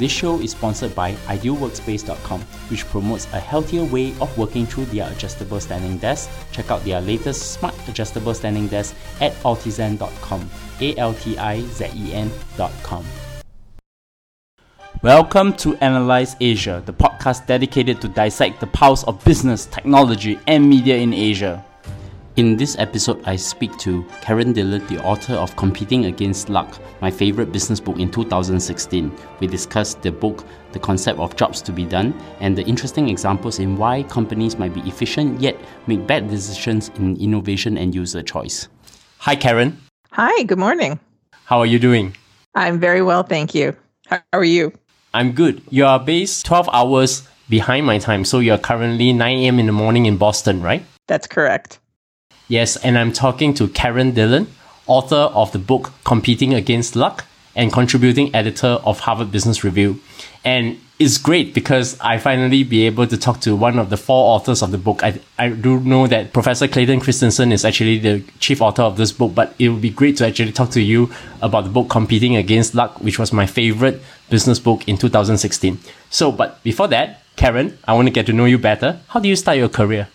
This show is sponsored by idealworkspace.com, which promotes a healthier way of working through their adjustable standing desk. Check out their latest smart adjustable standing desk at altizen.com. A L T I Z E N.com. Welcome to Analyse Asia, the podcast dedicated to dissect the pulse of business, technology, and media in Asia. In this episode, I speak to Karen Dillon, the author of Competing Against Luck, my favorite business book in 2016. We discuss the book, the concept of jobs to be done, and the interesting examples in why companies might be efficient yet make bad decisions in innovation and user choice. Hi, Karen. Hi, good morning. How are you doing? I'm very well, thank you. How are you? I'm good. You are based 12 hours behind my time, so you're currently 9 a.m. in the morning in Boston, right? That's correct. Yes, and I'm talking to Karen Dillon, author of the book Competing Against Luck and contributing editor of Harvard Business Review. And it's great because I finally be able to talk to one of the four authors of the book. I, I do know that Professor Clayton Christensen is actually the chief author of this book, but it would be great to actually talk to you about the book Competing Against Luck, which was my favorite business book in 2016. So, but before that, Karen, I want to get to know you better. How do you start your career?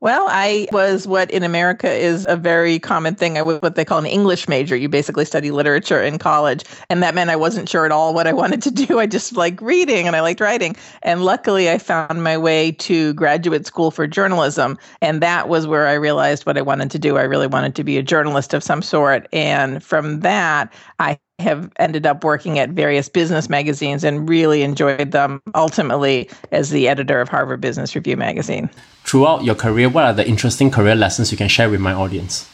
Well, I was what in America is a very common thing. I was what they call an English major. You basically study literature in college. And that meant I wasn't sure at all what I wanted to do. I just liked reading and I liked writing. And luckily, I found my way to graduate school for journalism. And that was where I realized what I wanted to do. I really wanted to be a journalist of some sort. And from that, I have ended up working at various business magazines and really enjoyed them ultimately as the editor of Harvard Business Review magazine. Throughout your career, what are the interesting career lessons you can share with my audience?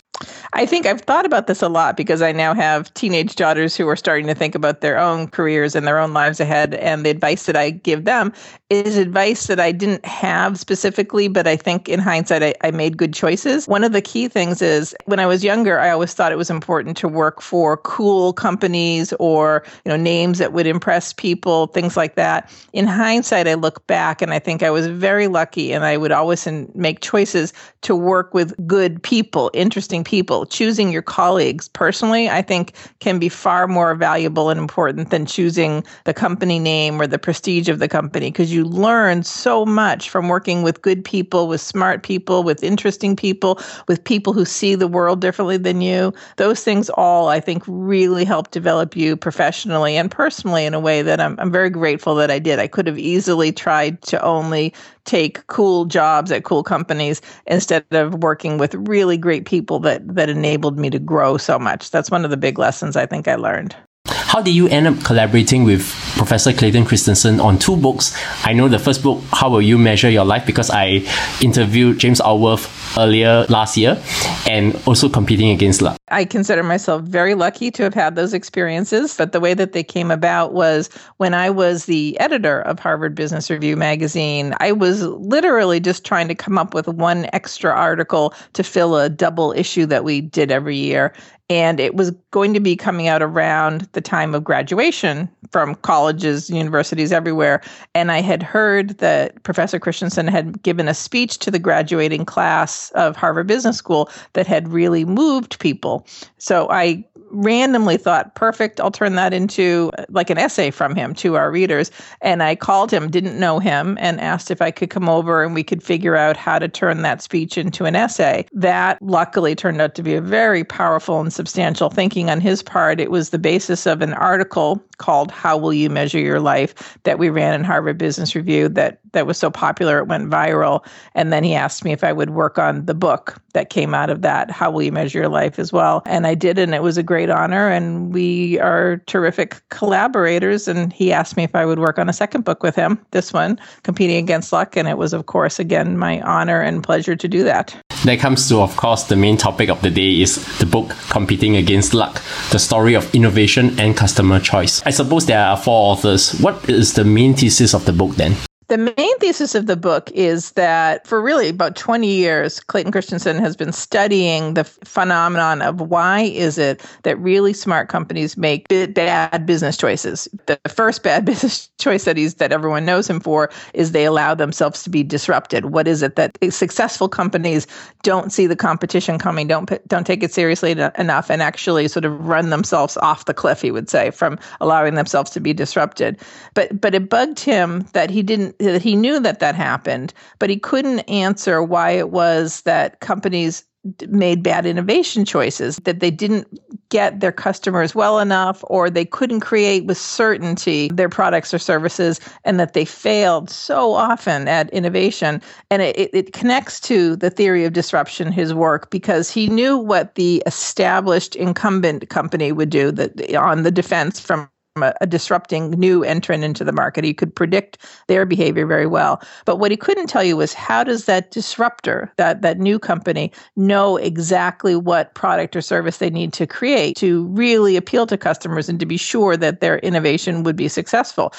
I think I've thought about this a lot because I now have teenage daughters who are starting to think about their own careers and their own lives ahead. And the advice that I give them is advice that I didn't have specifically, but I think in hindsight, I, I made good choices. One of the key things is when I was younger, I always thought it was important to work for cool companies or, you know, names that would impress people, things like that. In hindsight, I look back and I think I was very lucky and I would always make choices to work with good people, interesting people choosing your colleagues personally, I think can be far more valuable and important than choosing the company name or the prestige of the company because you learn so much from working with good people, with smart people, with interesting people, with people who see the world differently than you. Those things all, I think, really help develop you professionally and personally in a way that I'm, I'm very grateful that I did. I could have easily tried to only take cool jobs at cool companies instead of working with really great people that that enabled me to grow so much. That's one of the big lessons I think I learned. How did you end up collaborating with Professor Clayton Christensen on two books? I know the first book, How Will You Measure Your Life, because I interviewed James Allworth earlier last year and also competing against luck. I consider myself very lucky to have had those experiences, but the way that they came about was when I was the editor of Harvard Business Review magazine, I was literally just trying to come up with one extra article to fill a double issue that we did every year and it was going to be coming out around the time of graduation from colleges, universities everywhere. And I had heard that Professor Christensen had given a speech to the graduating class of Harvard Business School that had really moved people. So I randomly thought, perfect, I'll turn that into uh, like an essay from him to our readers. And I called him, didn't know him, and asked if I could come over and we could figure out how to turn that speech into an essay. That luckily turned out to be a very powerful and substantial thinking on his part. It was the basis of an article called How Will You Measure Your Life that we ran in Harvard Business Review that that was so popular it went viral. And then he asked me if I would work on the book that came out of that, How Will You Measure Your Life as well. And I did, and it was a great honor. And we are terrific collaborators. And he asked me if I would work on a second book with him, this one, Competing Against Luck. And it was, of course, again, my honor and pleasure to do that. That comes to, of course, the main topic of the day is the book Competing Against Luck, the story of innovation and customer choice. Suppose there are four authors. What is the main thesis of the book then? The main thesis of the book is that for really about 20 years, Clayton Christensen has been studying the phenomenon of why is it that really smart companies make bad business choices. The first bad business choice that he's that everyone knows him for is they allow themselves to be disrupted. What is it that successful companies don't see the competition coming, don't don't take it seriously enough, and actually sort of run themselves off the cliff? He would say from allowing themselves to be disrupted. But but it bugged him that he didn't that he knew that that happened, but he couldn't answer why it was that companies made bad innovation choices, that they didn't get their customers well enough, or they couldn't create with certainty their products or services, and that they failed so often at innovation. And it, it connects to the theory of disruption, his work, because he knew what the established incumbent company would do that on the defense from a, a, disrupting new entrant into the market. He could predict their behavior very well. But what he couldn't tell you was how does that disruptor, that, that new company, know exactly what product or service they need to create to really appeal to customers and to be sure that their innovation would be successful.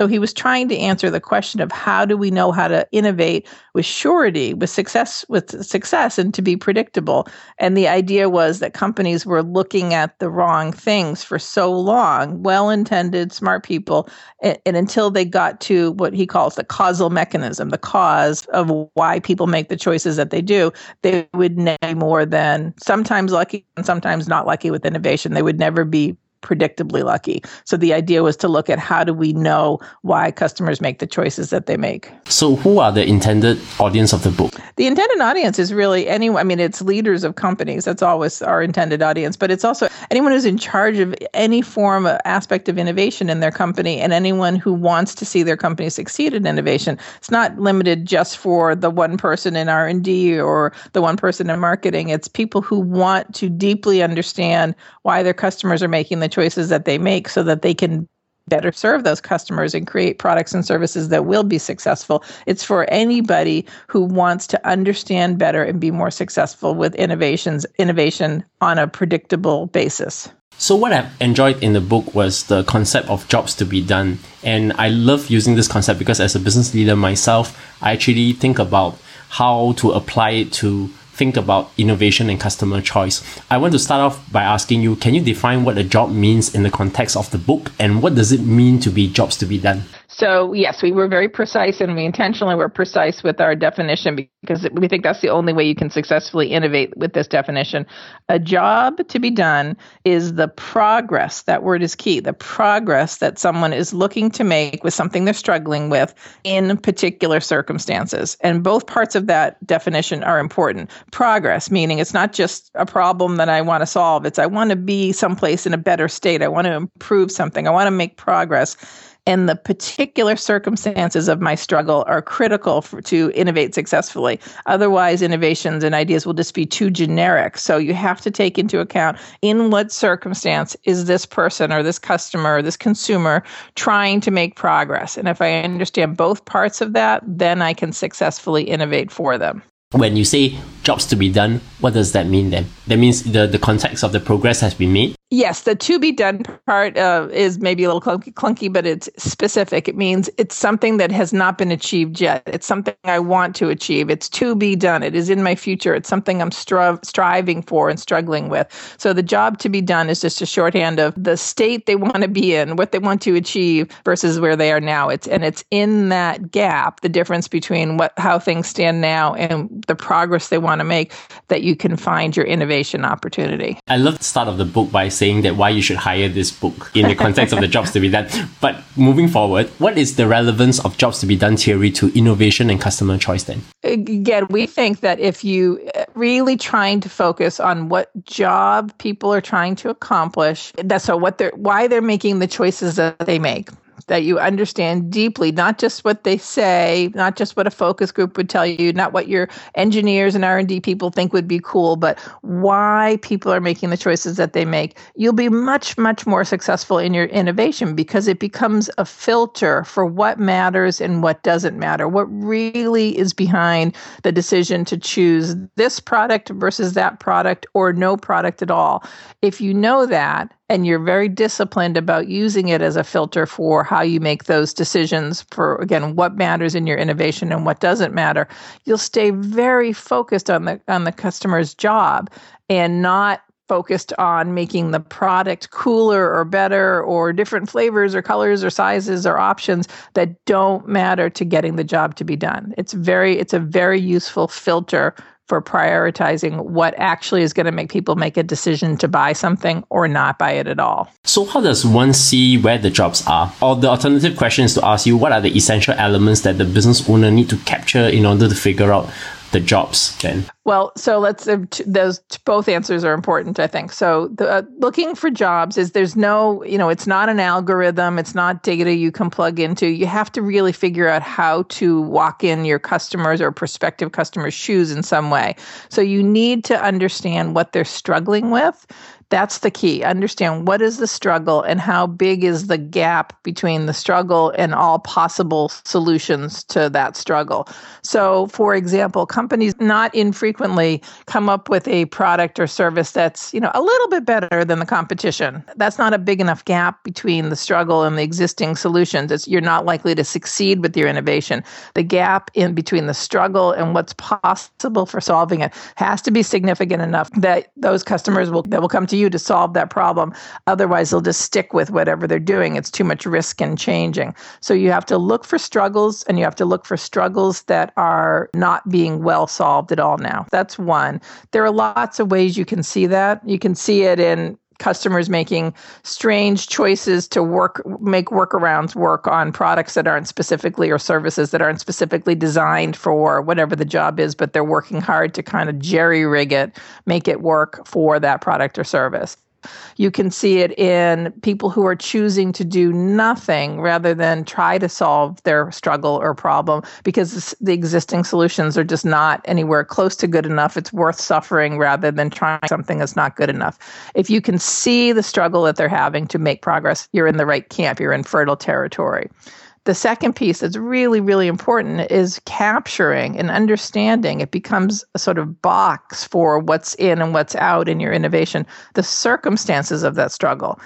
So he was trying to answer the question of how do we know how to innovate with surety, with success, with success, and to be predictable. And the idea was that companies were looking at the wrong things for so long, well-intended, smart people, and, and until they got to what he calls the causal mechanism, the cause of why people make the choices that they do, they would know more than sometimes lucky and sometimes not lucky with innovation. They would never be predictably lucky. So the idea was to look at how do we know why customers make the choices that they make. So who are the intended audience of the book? The intended audience is really anyone I mean it's leaders of companies. That's always our intended audience, but it's also anyone who's in charge of any form of aspect of innovation in their company and anyone who wants to see their company succeed in innovation. It's not limited just for the one person in R&D or the one person in marketing. It's people who want to deeply understand why their customers are making the the choices that they make so that they can better serve those customers and create products and services that will be successful. It's for anybody who wants to understand better and be more successful with innovations innovation on a predictable basis. So what I've enjoyed in the book was the concept of jobs to be done. And I love using this concept because as a business leader myself, I actually think about how to apply it to think about innovation and customer choice. I want to start off by asking you can you define what a job means in the context of the book and what does it mean to be jobs to be done? So, yes, we were very precise and we intentionally were precise with our definition because we think that's the only way you can successfully innovate with this definition. A job to be done is the progress, that word is key, the progress that someone is looking to make with something they're struggling with in particular circumstances. And both parts of that definition are important. Progress, meaning it's not just a problem that I want to solve, it's I want to be someplace in a better state, I want to improve something, I want to make progress and the particular circumstances of my struggle are critical for, to innovate successfully. Otherwise, innovations and ideas will just be too generic. So you have to take into account in what circumstance is this person or this customer or this consumer trying to make progress. And if I understand both parts of that, then I can successfully innovate for them. When you say jobs to be done, what does that mean then? That means the, the context of the progress has been made Yes, the to be done part uh, is maybe a little clunky, clunky, but it's specific. It means it's something that has not been achieved yet. It's something I want to achieve. It's to be done. It is in my future. It's something I'm stri- striving for and struggling with. So the job to be done is just a shorthand of the state they want to be in, what they want to achieve versus where they are now. It's and it's in that gap, the difference between what how things stand now and the progress they want to make, that you can find your innovation opportunity. I love the start of the book by saying that why you should hire this book in the context of the jobs to be done. But moving forward, what is the relevance of jobs to be done theory to innovation and customer choice then? Again, we think that if you uh, really trying to focus on what job people are trying to accomplish, that's so what they're why they're making the choices that they make that you understand deeply, not just what they say, not just what a focus group would tell you, not what your engineers and R&D people think would be cool, but why people are making the choices that they make. You'll be much much more successful in your innovation because it becomes a filter for what matters and what doesn't matter. What really is behind the decision to choose this product versus that product or no product at all. If you know that, and you're very disciplined about using it as a filter for how you make those decisions for again what matters in your innovation and what doesn't matter you'll stay very focused on the on the customer's job and not focused on making the product cooler or better or different flavors or colors or sizes or options that don't matter to getting the job to be done. It's very it's a very useful filter for prioritizing what actually is going to make people make a decision to buy something or not buy it at all. So, how does one see where the jobs are? Or the alternative question is to ask you what are the essential elements that the business owner need to capture in order to figure out the jobs then? Well, so let's uh, t- those t- both answers are important, I think. So the uh, looking for jobs is there's no, you know, it's not an algorithm, it's not data you can plug into. You have to really figure out how to walk in your customers or prospective customers' shoes in some way. So you need to understand what they're struggling with that's the key. Understand what is the struggle and how big is the gap between the struggle and all possible solutions to that struggle. So, for example, companies not infrequently come up with a product or service that's, you know, a little bit better than the competition. That's not a big enough gap between the struggle and the existing solutions. It's, you're not likely to succeed with your innovation. The gap in between the struggle and what's possible for solving it has to be significant enough that those customers will that will come to you to solve that problem. Otherwise, they'll just stick with whatever they're doing. It's too much risk in changing. So you have to look for struggles and you have to look for struggles that are not being well solved at all now. That's one. There are lots of ways you can see that. You can see it in customers making strange choices to work make workarounds work on products that aren't specifically or services that aren't specifically designed for whatever the job is but they're working hard to kind of jerry rig it make it work for that product or service you can see it in people who are choosing to do nothing rather than try to solve their struggle or problem because the existing solutions are just not anywhere close to good enough. It's worth suffering rather than trying something that's not good enough. If you can see the struggle that they're having to make progress, you're in the right camp, you're in fertile territory. The second piece that's really, really important is capturing and understanding. It becomes a sort of box for what's in and what's out in your innovation, the circumstances of that struggle.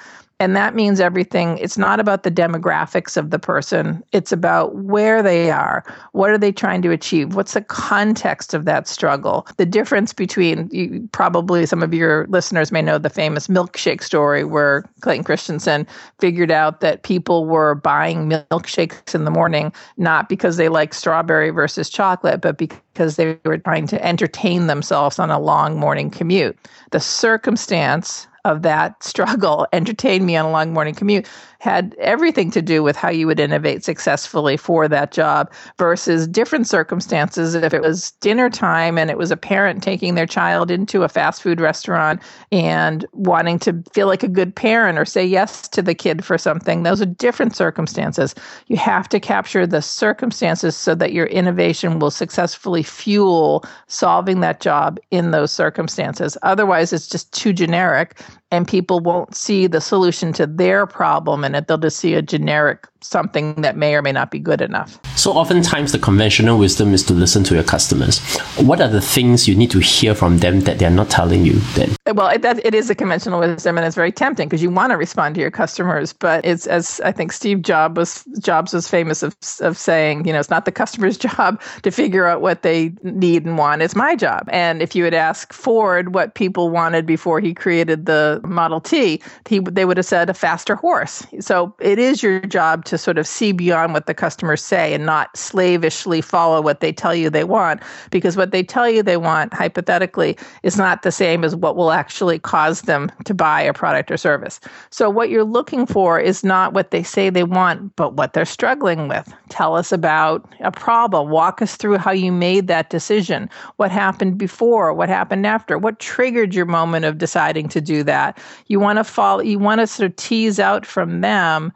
And that means everything. It's not about the demographics of the person, it's about where they are. What are they trying to achieve? What's the context of that struggle? The difference between, you, probably some of your listeners may know the famous milkshake story where Clayton Christensen figured out that people were buying milkshakes in the morning, not because they like strawberry versus chocolate, but because they were trying to entertain themselves on a long morning commute. The circumstance of that struggle entertained me on a long morning commute had everything to do with how you would innovate successfully for that job versus different circumstances. If it was dinner time and it was a parent taking their child into a fast food restaurant and wanting to feel like a good parent or say yes to the kid for something, those are different circumstances. You have to capture the circumstances so that your innovation will successfully fuel solving that job in those circumstances. Otherwise, it's just too generic and people won't see the solution to their problem in it. They'll just see a generic something that may or may not be good enough. So, oftentimes, the conventional wisdom is to listen to your customers. What are the things you need to hear from them that they're not telling you then? Well, it, that, it is a conventional wisdom, and it's very tempting because you want to respond to your customers. But it's as I think Steve Jobs was Jobs was famous of of saying, you know, it's not the customer's job to figure out what they need and want. It's my job. And if you would ask Ford what people wanted before he created the Model T, he they would have said a faster horse. So it is your job to sort of see beyond what the customers say and not slavishly follow what they tell you they want, because what they tell you they want, hypothetically, is not the same as what will actually cause them to buy a product or service. So what you're looking for is not what they say they want, but what they're struggling with. Tell us about a problem. Walk us through how you made that decision. What happened before? What happened after? What triggered your moment of deciding to do that? You want to follow, you want to sort of tease out from them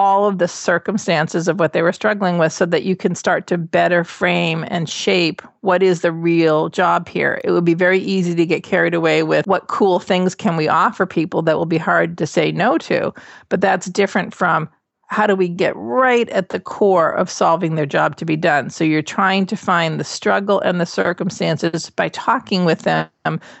all of the circumstances of what they were struggling with so that you can start to better frame and shape what is the real job here. It would be very easy to get carried away with what cool things can we offer people that will be hard to say no to. But that's different from how do we get right at the core of solving their job to be done? So you're trying to find the struggle and the circumstances by talking with them,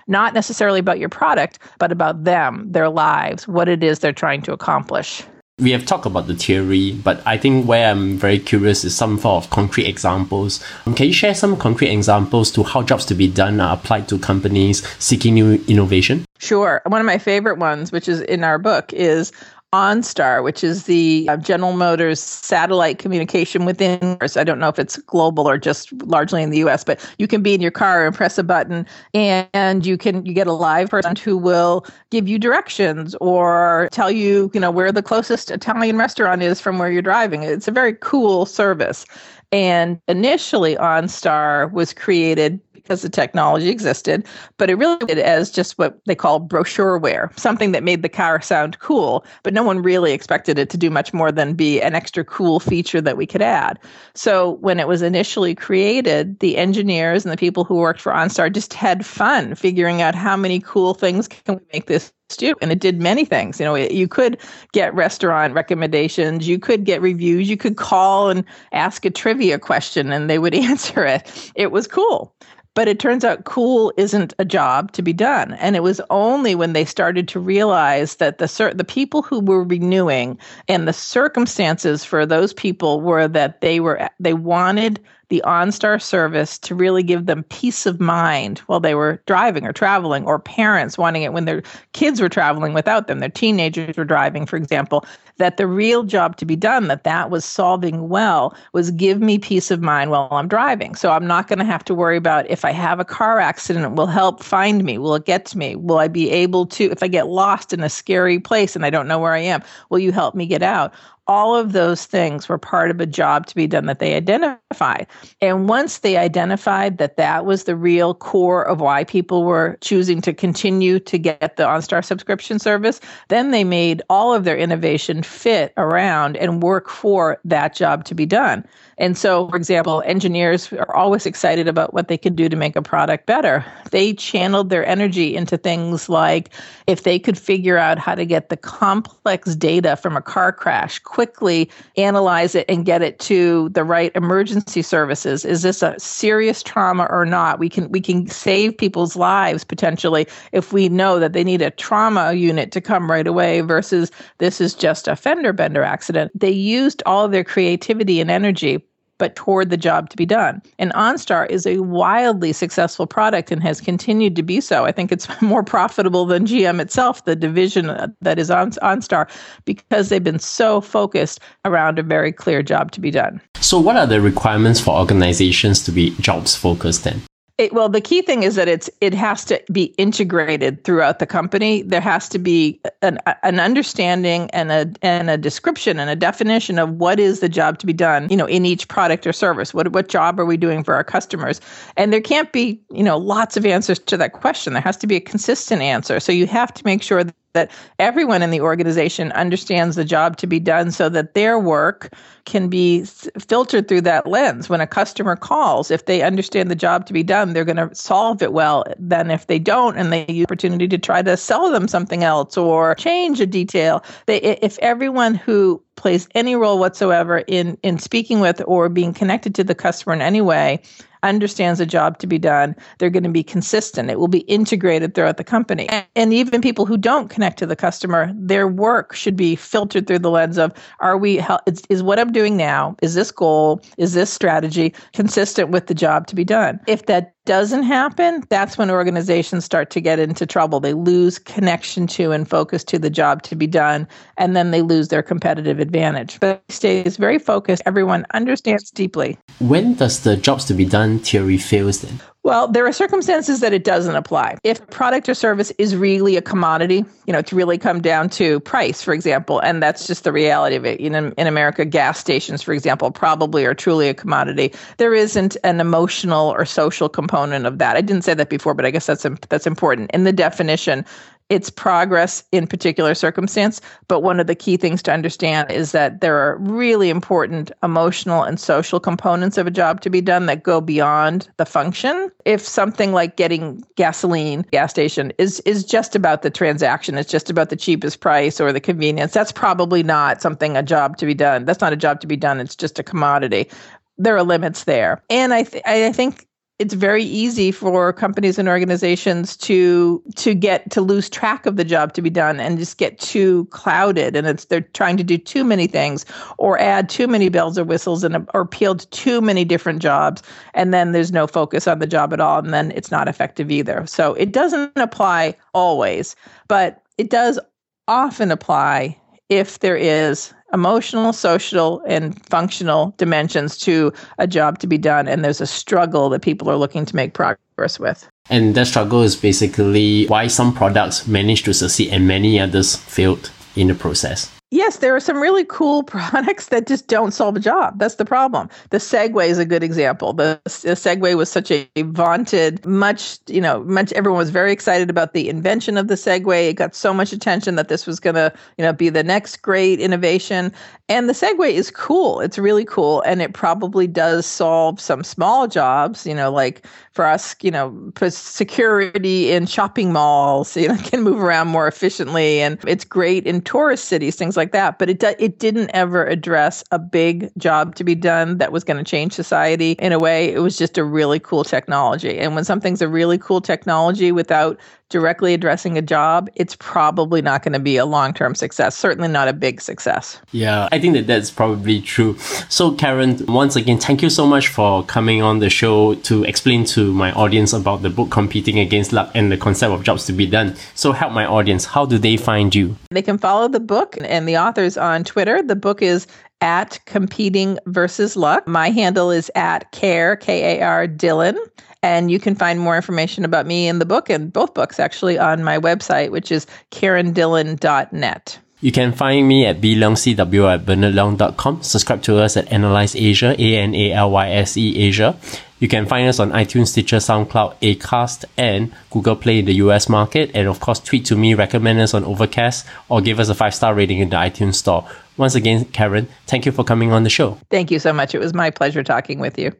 not necessarily about your product, but about them, their lives, what it is they're trying to accomplish. We have talked about the theory, but I think where I'm very curious is some form of concrete examples. Um, can you share some concrete examples to how jobs to be done are applied to companies seeking new innovation? Sure. One of my favorite ones, which is in our book, is OnStar, which is the uh, General Motors satellite communication within. I don't know if it's global or just largely in the U.S., but you can be in your car and press a button, and you can you get a live person who will give you directions or tell you, you know, where the closest Italian restaurant is from where you're driving. It's a very cool service. And initially, OnStar was created because the technology existed, but it really did as just what they call brochureware, something that made the car sound cool, but no one really expected it to do much more than be an extra cool feature that we could add. So when it was initially created, the engineers and the people who worked for OnStar just had fun figuring out how many cool things can we make this and it did many things. You know you could get restaurant recommendations you could get reviews you could call and ask a trivia question and they would answer it. It was cool. But it turns out cool isn't a job to be done. And it was only when they started to realize that the the people who were renewing and the circumstances for those people were that they were they wanted the OnStar service to really give them peace of mind while they were driving or traveling, or parents wanting it when their kids were traveling without them, their teenagers were driving, for example. That the real job to be done, that that was solving well, was give me peace of mind while I'm driving. So I'm not going to have to worry about if I have a car accident, will help find me? Will it get to me? Will I be able to, if I get lost in a scary place and I don't know where I am, will you help me get out? all of those things were part of a job to be done that they identified. And once they identified that that was the real core of why people were choosing to continue to get the OnStar subscription service, then they made all of their innovation fit around and work for that job to be done. And so, for example, engineers are always excited about what they can do to make a product better. They channeled their energy into things like if they could figure out how to get the complex data from a car crash, quickly analyze it and get it to the right emergency services. Is this a serious trauma or not? We can we can save people's lives potentially if we know that they need a trauma unit to come right away versus this is just a fender bender accident. They used all their creativity and energy but toward the job to be done. And OnStar is a wildly successful product and has continued to be so. I think it's more profitable than GM itself, the division that is on OnStar, because they've been so focused around a very clear job to be done. So, what are the requirements for organizations to be jobs focused then? It, well, the key thing is that it's it has to be integrated throughout the company. There has to be an an understanding and a and a description and a definition of what is the job to be done. You know, in each product or service. What what job are we doing for our customers? And there can't be you know lots of answers to that question. There has to be a consistent answer. So you have to make sure that everyone in the organization understands the job to be done so that their work can be filtered through that lens. When a customer calls, if they understand the job to be done, they're going to solve it well. Then, if they don't and they use opportunity to try to sell them something else or change a detail, they, if everyone who plays any role whatsoever in in speaking with or being connected to the customer in any way understands the job to be done. They're going to be consistent. It will be integrated throughout the company. And, even people who don't connect to the customer, their work should be filtered through the lens of are we, is what I'm doing now, is this goal, is this strategy consistent with the job to be done? If that doesn't happen, that's when organizations start to get into trouble. They lose connection to and focus to the job to be done, and then they lose their competitive advantage. But stays very focused. Everyone understands deeply. When does the jobs to be done theory fails then? Well, there are circumstances that it doesn't apply. If product or service is really a commodity, you know, it's really come down to price, for example, and that's just the reality of it. In, in America, gas stations, for example, probably are truly a commodity. There isn't an emotional or social component of that. I didn't say that before, but I guess that's that's important. In the definition, it's progress in particular circumstance. But one of the key things to understand is that there are really important emotional and social components of a job to be done that go beyond the function. If something like getting gasoline gas station is is just about the transaction, it's just about the cheapest price or the convenience, that's probably not something a job to be done. That's not a job to be done. It's just a commodity there are limits there. And I, th- I think it's very easy for companies and organizations to to get to lose track of the job to be done and just get too clouded. And it's they're trying to do too many things or add too many bells or whistles and or appeal to too many different jobs. And then there's no focus on the job at all. And then it's not effective either. So it doesn't apply always but it does often apply if there is emotional, social, and functional dimensions to a job to be done, and there's a struggle that people are looking to make progress with. And that struggle is basically why some products manage to succeed and many others failed in the process. Yes, there are some really cool products that just don't solve a job. That's the problem. The Segway is a good example. The, the Segway was such a, vaunted, much, you know, much everyone was very excited about the invention of the Segway. It got so much attention that this was going to, you know, be the next great innovation. And the Segway is cool. It's really cool and it probably does solve some small jobs, you know, like for us, you know, security in shopping malls, you know, can move around more efficiently and it's great in tourist cities, things like that. But it it didn't ever address a big job to be done that was going to change society in a way. It was just a really cool technology. And when something's a really cool technology without directly addressing a job, it's probably not going to be a long term success, certainly not a big success. Yeah, I think that that's probably true. So, Karen, once again, thank you so much for coming on the show to explain to my audience about the book Competing Against Luck and the concept of jobs to be done. So, help my audience. How do they find you? They can follow the book and the authors on Twitter. The book is at competing versus luck. My handle is at care, K A R Dillon. And you can find more information about me in the book and both books actually on my website, which is karendillon.net. You can find me at bleungcw at bernardleung.com. Subscribe to us at Analyse Asia, A-N-A-L-Y-S-E Asia. You can find us on iTunes, Stitcher, SoundCloud, Acast, and Google Play in the US market. And of course, tweet to me, recommend us on Overcast, or give us a five-star rating in the iTunes store. Once again, Karen, thank you for coming on the show. Thank you so much. It was my pleasure talking with you.